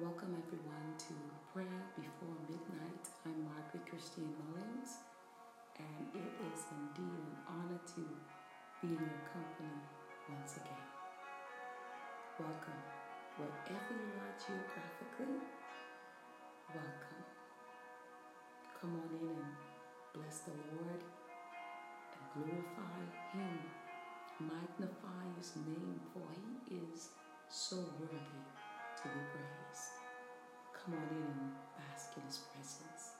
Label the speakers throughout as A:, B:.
A: Welcome everyone to Prayer Before Midnight. I'm Margaret Christine Mullins, and it is indeed an honor to be in your company once again. Welcome, wherever you are geographically, welcome. Come on in and bless the Lord and glorify Him, magnify His name, for He is so worthy to be praised. Come on in and bask in His presence.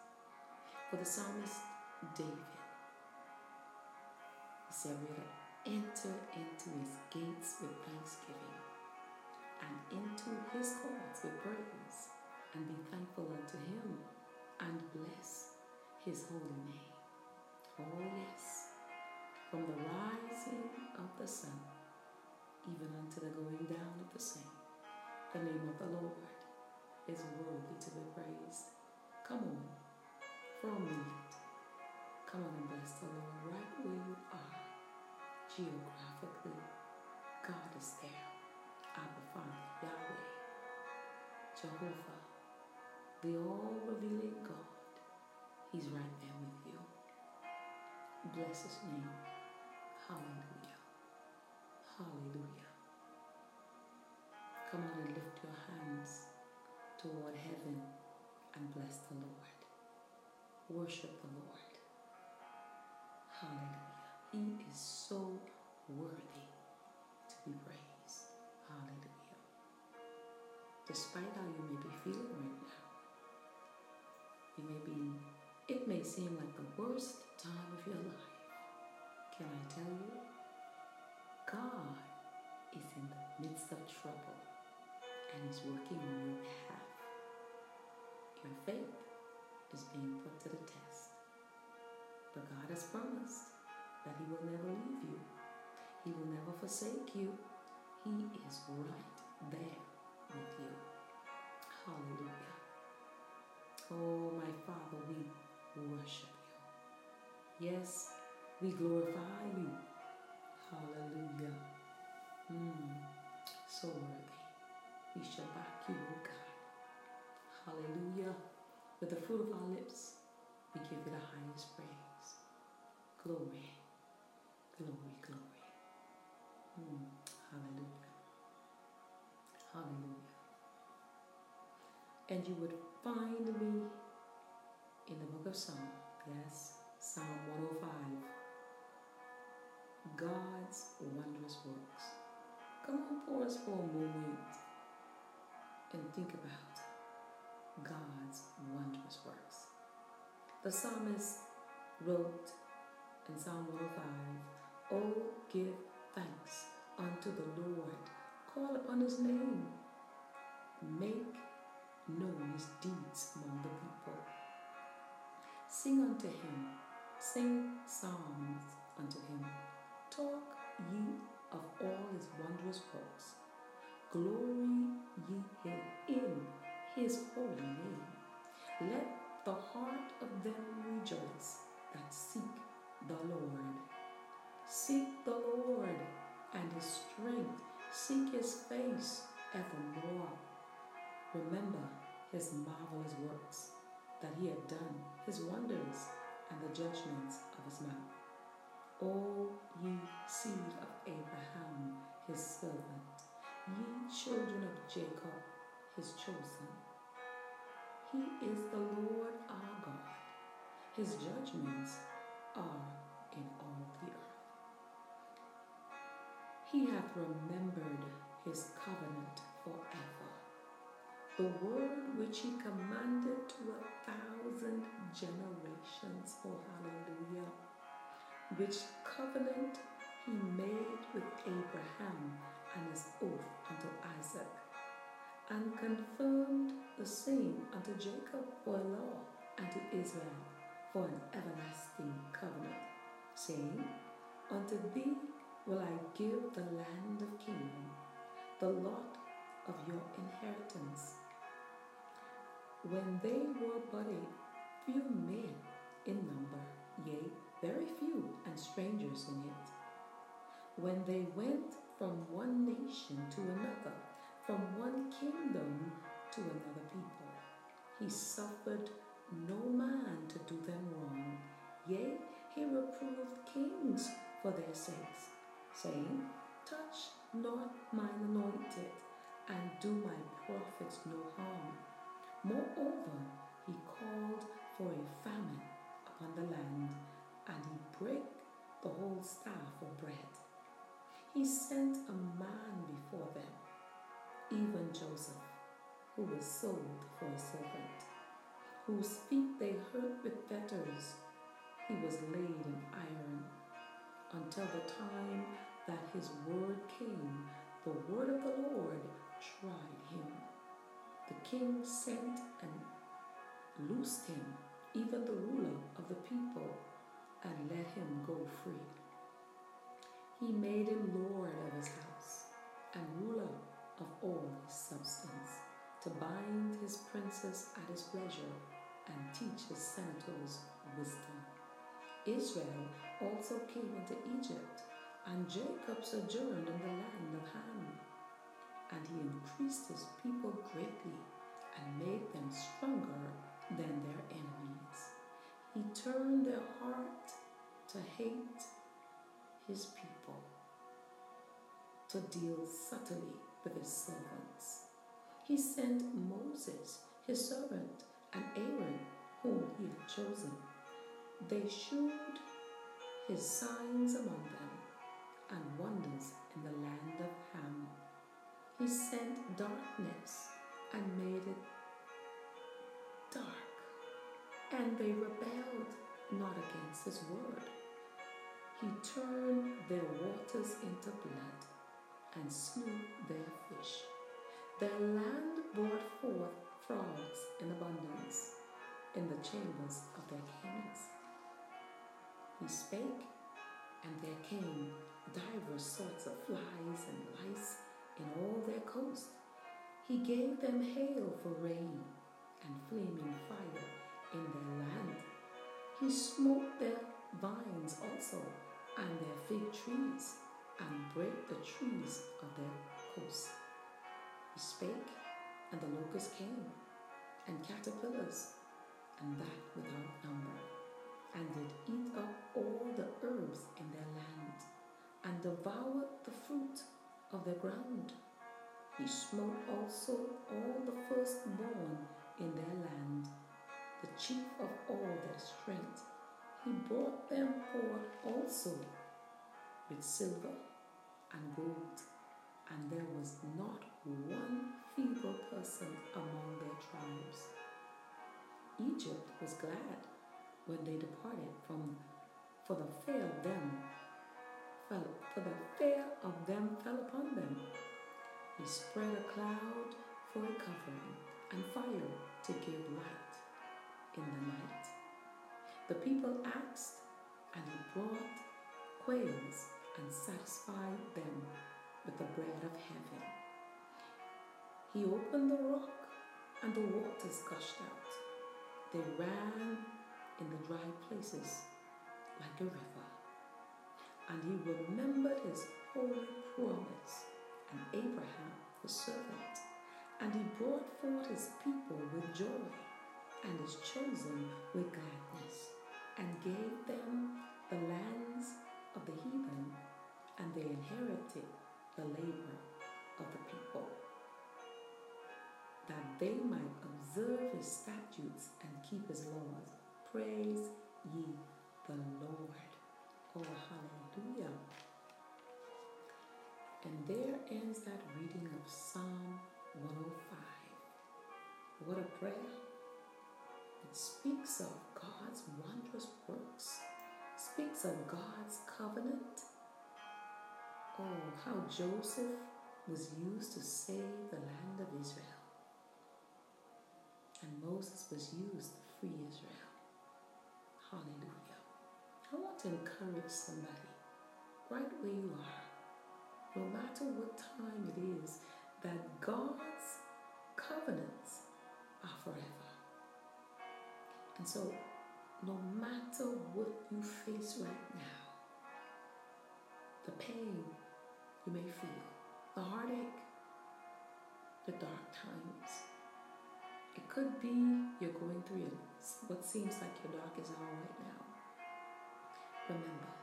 A: For the psalmist David, said, We're enter into His gates with thanksgiving and into His courts with praise and be thankful unto Him and bless His holy The name of the Lord is worthy to be praised. Come on, for a minute. Come on and bless the Lord right where you are. Geographically, God is there. Abba Father, Yahweh, Jehovah, the all-revealing God. He's right there with you. Bless his name. Hallelujah. Hallelujah. Come on and toward heaven and bless the Lord. Worship the Lord. Hallelujah. He is so worthy to be praised. Hallelujah. Despite how you may be feeling right now, you may be, it may seem like the worst time of your life. Can I tell you? God is in the midst of trouble and is working on your behalf. Faith is being put to the test. But God has promised that He will never leave you, He will never forsake you. He is right there with you. Hallelujah. Oh, my Father, we worship you. Yes, we glorify you. Hallelujah. Mm, so worthy. We shall back you, God. Hallelujah. With the fruit of our lips, we give you the highest praise. Glory, glory, glory. Mm, hallelujah. Hallelujah. And you would find me in the book of Psalm. Yes, Psalm 105. God's wondrous works. Come on, pause for a moment and think about God's wondrous works. The psalmist wrote in Psalm 105, Oh, give thanks unto the Lord, call upon his name, make known his deeds among the people. Sing unto him, sing psalms unto him, talk ye of all his wondrous works. Glory ye him in his holy name. Let the heart of them rejoice that seek the Lord. Seek the Lord and his strength. Seek his face evermore. Remember his marvelous works that he had done, his wonders, and the judgments of his mouth. O ye seed of Abraham, his servant, ye children of Jacob, his chosen. He is the Lord our God. His judgments are in all the earth. He hath remembered his covenant forever. The word which he commanded to a thousand generations. Oh, hallelujah. Which covenant he made with Abraham and his oath unto Isaac, and confirmed the same unto Jacob for a law, and to Israel for an everlasting covenant, saying, Unto thee will I give the land of Canaan, the lot of your inheritance. When they were but a few men in number, yea, very few, and strangers in it, when they went from one nation to another, from one kingdom to another people. He suffered no man to do them wrong. Yea, he reproved kings for their sakes, saying, Touch not mine anointed, and do my prophets no harm. Moreover, he called for a famine upon the land, and he brake the whole staff of bread. He sent a man before them, even Joseph, who was sold for a servant, whose feet they hurt with fetters. He was laid in iron until the time that his word came. The word of the Lord tried him. The king sent and loosed him, even the ruler of the people, and let him go free. He made him lord of his house and ruler of all his substance, to bind his princes at his pleasure and teach his senators wisdom. Israel also came into Egypt, and Jacob sojourned in the land of Ham. And he increased his people greatly and made them stronger than their enemies. He turned their heart to hate his people, to deal subtly with his servants. He sent Moses, his servant, and Aaron, whom he had chosen they shewed his signs among them and wonders in the land of Ham. He sent darkness and made it dark, and they rebelled not against his word. He turned their waters into blood and slew their fish. Their land brought forth frogs in abundance in the chambers of their kings. He spake, and there came divers sorts of flies and lice in all their coast. He gave them hail for rain and flaming fire in their land. He smote their vines also and their fig trees and brake the trees of their coast. He spake, and the locusts came, and caterpillars, and that without number and did eat up all the herbs in their land, and devoured the fruit of the ground. He smote also all the firstborn in their land, the chief of all their strength. He brought them forth also with silver and gold, and there was not one feeble person among their tribes. Egypt was glad when they departed from for the fear of them fell for the fear of them fell upon them. He spread a cloud for a covering and fire to give light in the night. The people asked, and he brought quails and satisfied them with the bread of heaven. He opened the rock, and the waters gushed out. They ran in the dry places like a river. And he remembered his holy promise and Abraham, his servant. And he brought forth his people with joy and his chosen with gladness and gave them the lands of the heathen and they inherited the labor of the people that they might observe his statutes and keep his laws Praise ye the Lord. Oh, hallelujah. And there ends that reading of Psalm 105. What a prayer! It speaks of God's wondrous works, speaks of God's covenant. Oh, how Joseph was used to save the land of Israel. And Moses was used to free Israel. Hallelujah. I want to encourage somebody right where you are, no matter what time it is, that God's covenants are forever. And so, no matter what you face right now, the pain you may feel, the heartache, the dark times, It could be you're going through what seems like your darkest hour right now. Remember,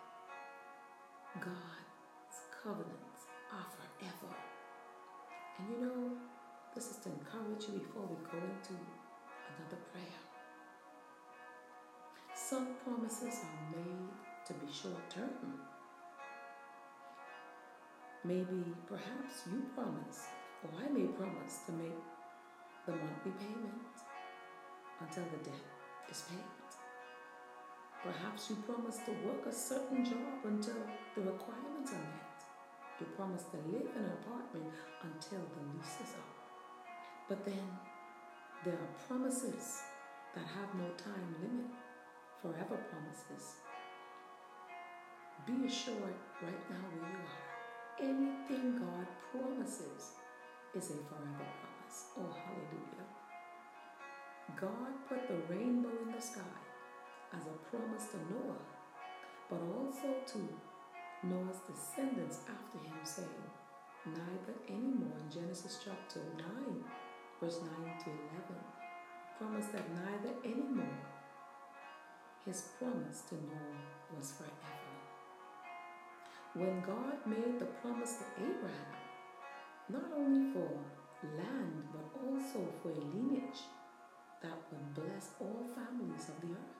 A: God's covenants are forever. And you know, this is to encourage you before we go into another prayer. Some promises are made to be short term. Maybe, perhaps you promise, or I may promise to make the monthly payment until the debt is paid. Perhaps you promise to work a certain job until the requirements are met. You promise to live in an apartment until the lease is up. But then there are promises that have no time limit, forever promises. Be assured right now where you are, anything God promises is a forever promise. Oh, hallelujah. God put the rainbow in the sky as a promise to Noah, but also to Noah's descendants after him, saying, Neither anymore in Genesis chapter 9, verse 9 to 11, promised that neither anymore his promise to Noah was forever. When God made the promise to Abraham, not only for land but also for a lineage that would bless all families of the earth,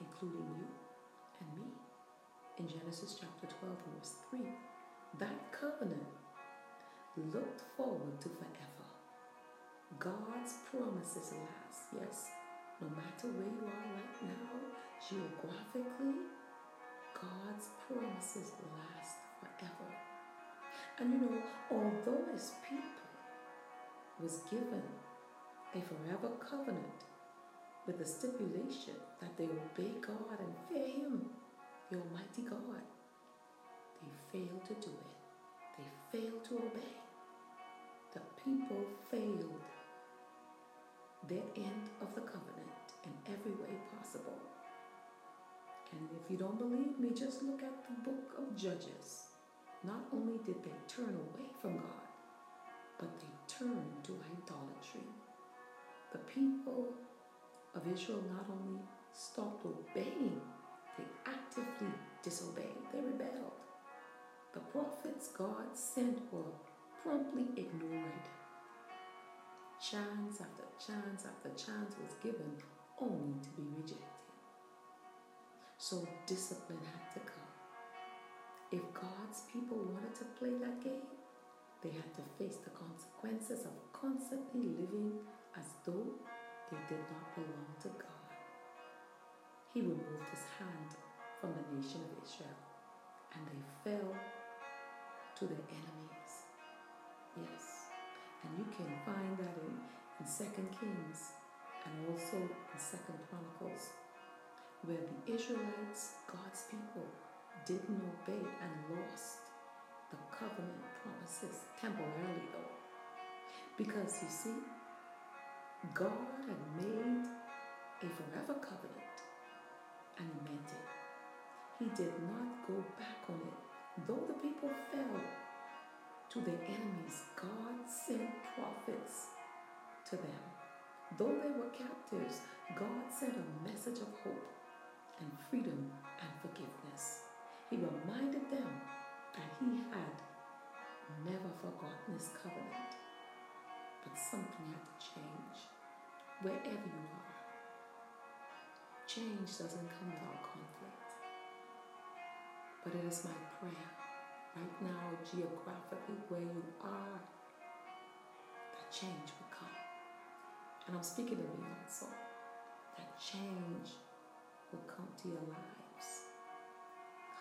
A: including you and me. In Genesis chapter 12, verse 3, that covenant looked forward to forever. God's promises last, yes, no matter where you are right now, geographically, God's promises last forever. And you know, although his people was given a forever covenant with the stipulation that they obey God and fear Him, the Almighty God. They failed to do it. They failed to obey. The people failed their end of the covenant in every way possible. And if you don't believe me, just look at the book of Judges. Not only did they turn away from God, but they turned to idolatry. The people of Israel not only stopped obeying, they actively disobeyed, they rebelled. The prophets God sent were promptly ignored. Chance after chance after chance was given only to be rejected. So discipline had to come. If God's people wanted to play that game, they had to face the consequences of constantly living as though they did not belong to God. He removed his hand from the nation of Israel, and they fell to their enemies. Yes, and you can find that in, in 2 Kings and also in Second Chronicles, where the Israelites, God's people, didn't obey and lost the covenant promises temporarily though. Because you see, God had made a forever covenant and he meant it. He did not go back on it. Though the people fell to their enemies, God sent prophets to them. Though they were captives, God sent a message of hope and freedom and forgiveness. He reminded them that He had never forgotten His covenant, but something had to change wherever you are. Change doesn't come without conflict. But it is my prayer right now, geographically, where you are, that change. And I'm speaking to me also. That change will come to your lives.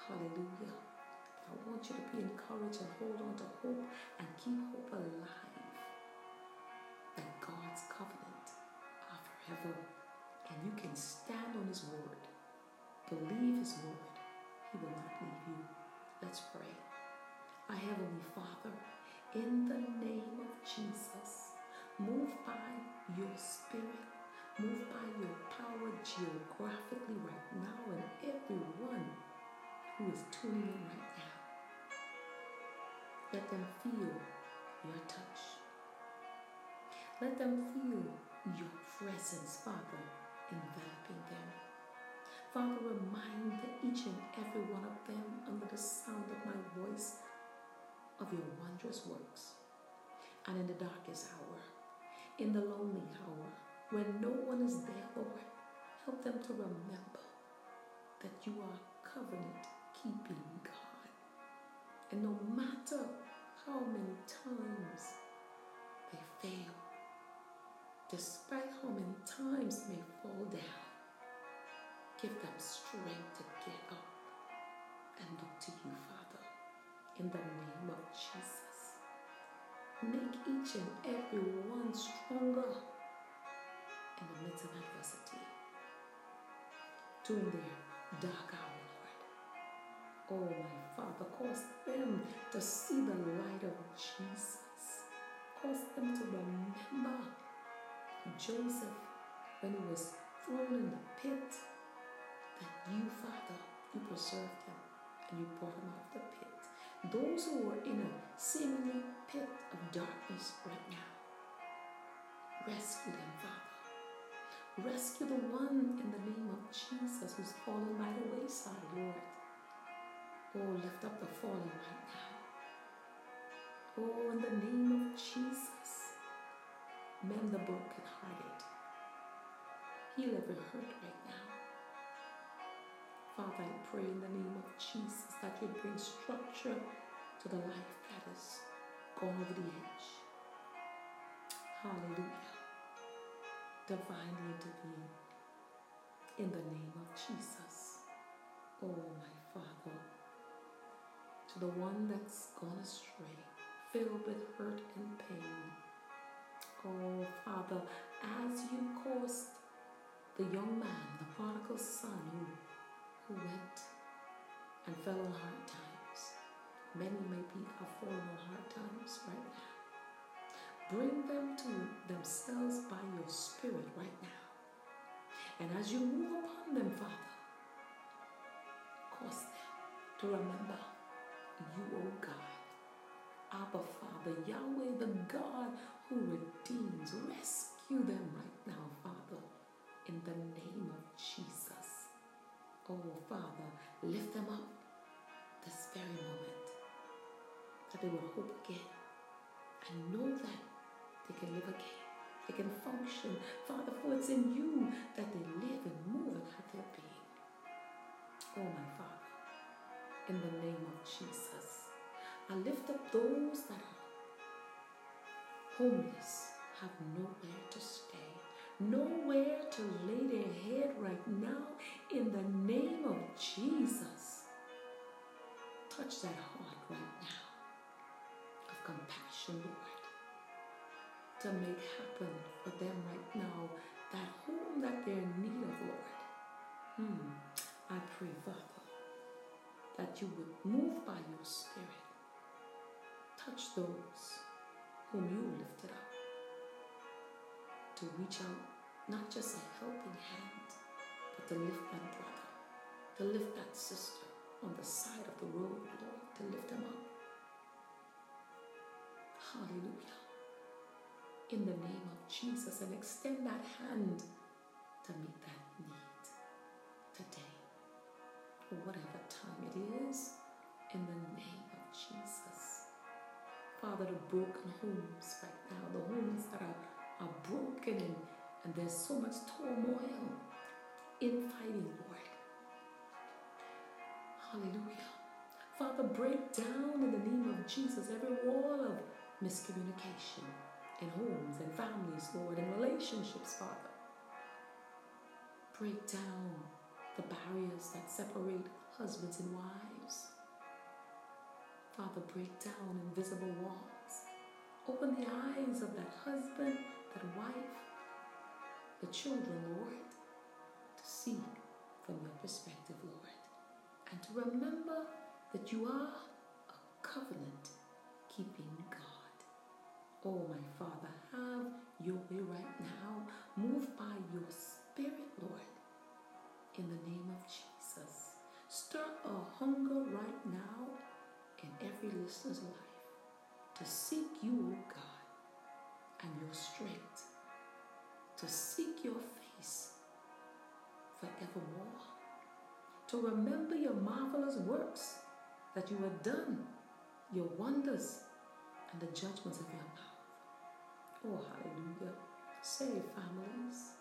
A: Hallelujah. I want you to be encouraged and hold on to hope and keep hope alive. That God's covenant forever. And you can stand on His word. Believe His word. He will not leave you. Let's pray. Our Heavenly Father, in the name of Jesus, move by your Spirit, move by your power geographically right now, and everyone who is tuning in right now. Let them feel your touch. Let them feel your presence, Father, enveloping them. Father, remind each and every one of them under the sound of my voice of your wondrous works. And in the darkest hour, in the lonely hour, when no one is there, Lord, help them to remember that you are covenant keeping God. And no matter how many times they fail, despite how many times they fall down, Give them strength to get up and look to you, Father, in the name of Jesus. Make each and every one stronger in the midst of adversity, during their dark hour, Lord. Oh, my Father, cause them to see the light of Jesus. Cause them to remember Joseph when he was thrown in the pit that you, Father, you preserved him and you brought him out of the pit. Those who are in a seemingly pit of darkness right now, rescue them, Father. Rescue the one in the name of Jesus who's fallen by the wayside, Lord. Oh, lift up the fallen right now. Oh, in the name of Jesus, mend the brokenhearted. Heal every hurt right now. Father, I pray in the name of Jesus that you bring structure to the life that has gone over the edge. Hallelujah. Divinely intervene in the name of Jesus. Oh, my Father, to the one that's gone astray, filled with hurt and pain. Oh, Father, as you caused the young man, the prodigal son, who who went and fellow hard times. Many may be on hard times right now. Bring them to themselves by your Spirit right now. And as you move upon them, Father, cause them to remember you, O oh God. Abba, Father, Yahweh, the God who redeems. Rescue them right now, Father, in the name of Jesus. Oh, Father, lift them up this very moment that they will hope again and know that they can live again. They can function. Father, for it's in you that they live and move and have their being. Oh, my Father, in the name of Jesus, I lift up those that are homeless, have nowhere to stay nowhere to lay their head right now in the name of Jesus. Touch that heart right now of compassion, Lord, to make happen for them right now that home that they're in need of, Lord. Hmm. I pray, Father, that you would move by your Spirit. Touch those whom you lifted up to reach out, not just a helping hand, but to lift that brother, to lift that sister on the side of the road, Lord, to lift them up. Hallelujah. In the name of Jesus, and extend that hand to meet that need today, whatever time it is, in the name of Jesus. Father, the broken homes right now, the homes that are are broken and, and there's so much turmoil, infighting, Lord. Hallelujah. Father, break down in the name of Jesus every wall of miscommunication in homes and families, Lord, and relationships, Father. Break down the barriers that separate husbands and wives. Father, break down invisible walls. Open the eyes of that husband that wife, the children, Lord, to see from your perspective, Lord, and to remember that you are a covenant keeping God. Oh, my Father, have your way right now. Move by your Spirit, Lord, in the name of Jesus. Stir a hunger right now in every listener's life to seek you, God and your strength to seek your face forevermore, to remember your marvelous works that you have done, your wonders, and the judgments of your mouth. Oh, hallelujah. Save families,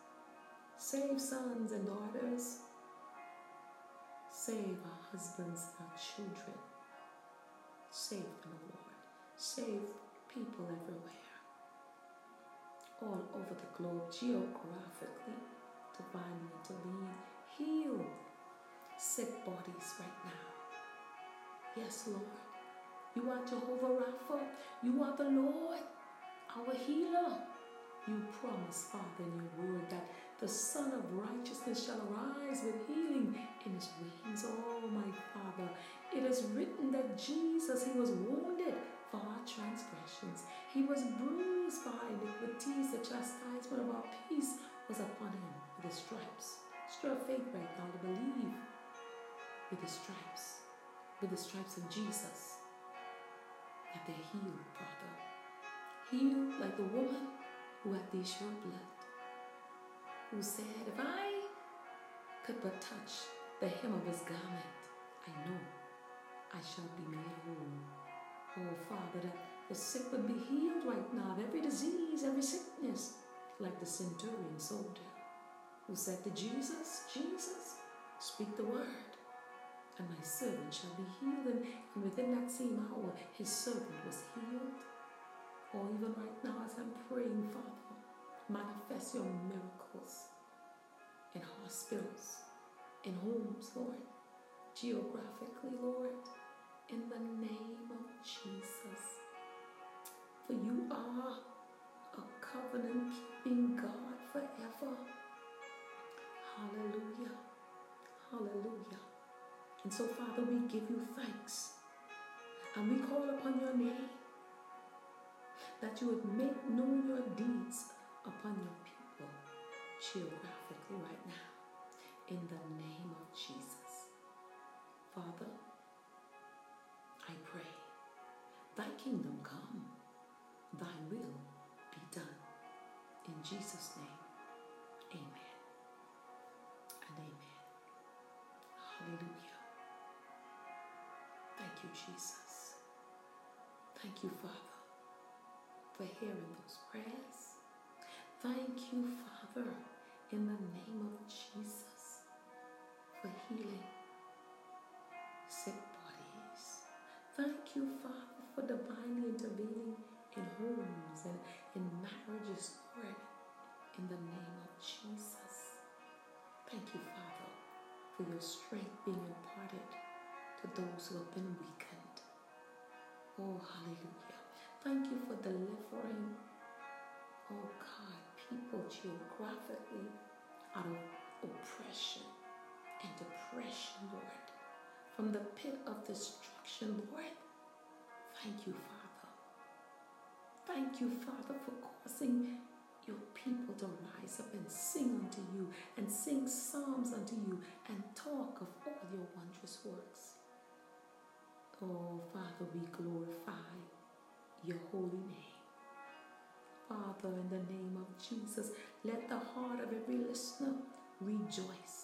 A: save sons and daughters, save our husbands, our children. Save them, Lord. Save people everywhere, all over the globe, geographically, divinely intervene. Heal sick bodies right now. Yes, Lord. You are Jehovah Rapha. You are the Lord, our healer. You promise, Father, in your word that the Son of Righteousness shall arise with healing in his wings. Oh, my Father, it is written that Jesus, he was wounded for our transgressions. He was bruised by iniquities. The chastisement of our peace was upon him with his stripes. Stir faith right now to believe with the stripes, with the stripes of Jesus, that they're healed, Father. Healed like the woman who had the issue of blood who said, If I could but touch the hem of his garment, I know I shall be made whole. Oh, Father, that the sick would be healed right now of every disease, every sickness, like the centurion soldier who said to Jesus, Jesus, speak the word, and my servant shall be healed. And, within that same hour, his servant was healed. Or even right now, as I'm praying, Father, Manifest your miracles in hospitals, in homes, Lord, geographically, Lord, in the name of Jesus. For you are a covenant keeping God forever. Hallelujah. Hallelujah. And so, Father, we give you thanks and we call upon your name that you would make known your deeds upon your people geographically right now in the name of Jesus. Father, thy kingdom come, thy will be done. In Jesus' name, amen and amen. Hallelujah. Thank you, Jesus. Thank you, Father, for hearing those prayers. Thank you, Father, in the name of Jesus, for healing for divinely intervening in homes and in marriages, Lord, in the name of Jesus. Thank you, Father, for your strength being imparted to those who have been weakened. Oh, hallelujah. Thank you for delivering, oh God, people geographically out of oppression and depression, Lord, from the pit of destruction, Lord. Thank you, Father. Thank you, Father, for causing your people to rise up and sing unto you and sing psalms unto you and talk of all your wondrous works. Oh, Father, we glorify your holy name. Father, in the name of Jesus, let the heart of every listener rejoice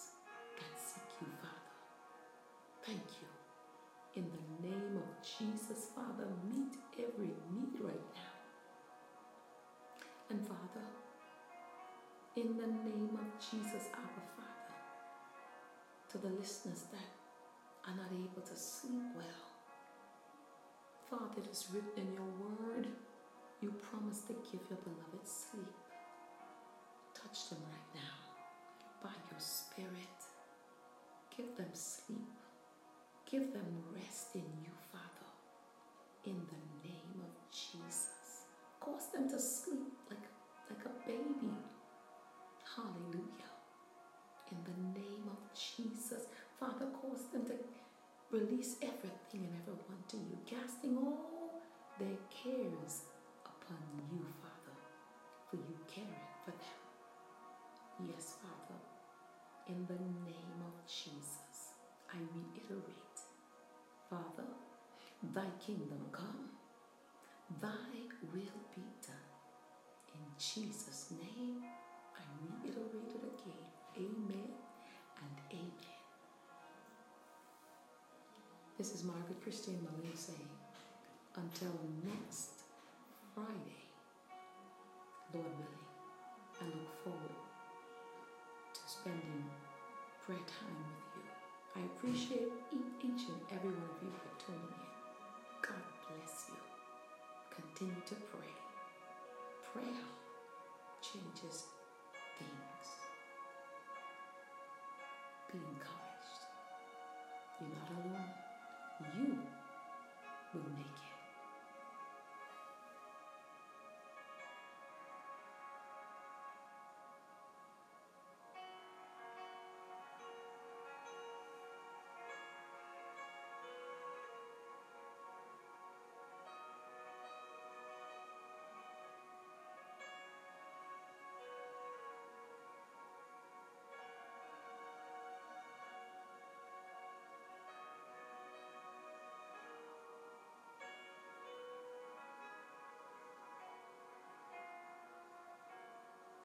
A: Jesus, Father, meet every need right now. And Father, in the name of Jesus, our Father, to the listeners that are not able to sleep well, Father, it is written in your word you promise to give your beloved sleep. Touch them right now by your Spirit. Give them sleep. Give them rest in you, Father, in the name of Jesus. Cause them to sleep like, like a baby. Hallelujah. In the name of Jesus. Father, cause them to release everything and everyone to you, casting all their cares upon you, Father, for you caring for them. Yes, Father, in the name of Jesus, I reiterate, thy kingdom come, thy will be done. In Jesus' name, I reiterate it again. Amen and amen. This is Margaret Christine Malay saying, until next Friday, Lord willing, I look forward to spending prayer time with you. I appreciate each and every one Continue to pray. Prayer changes things. Be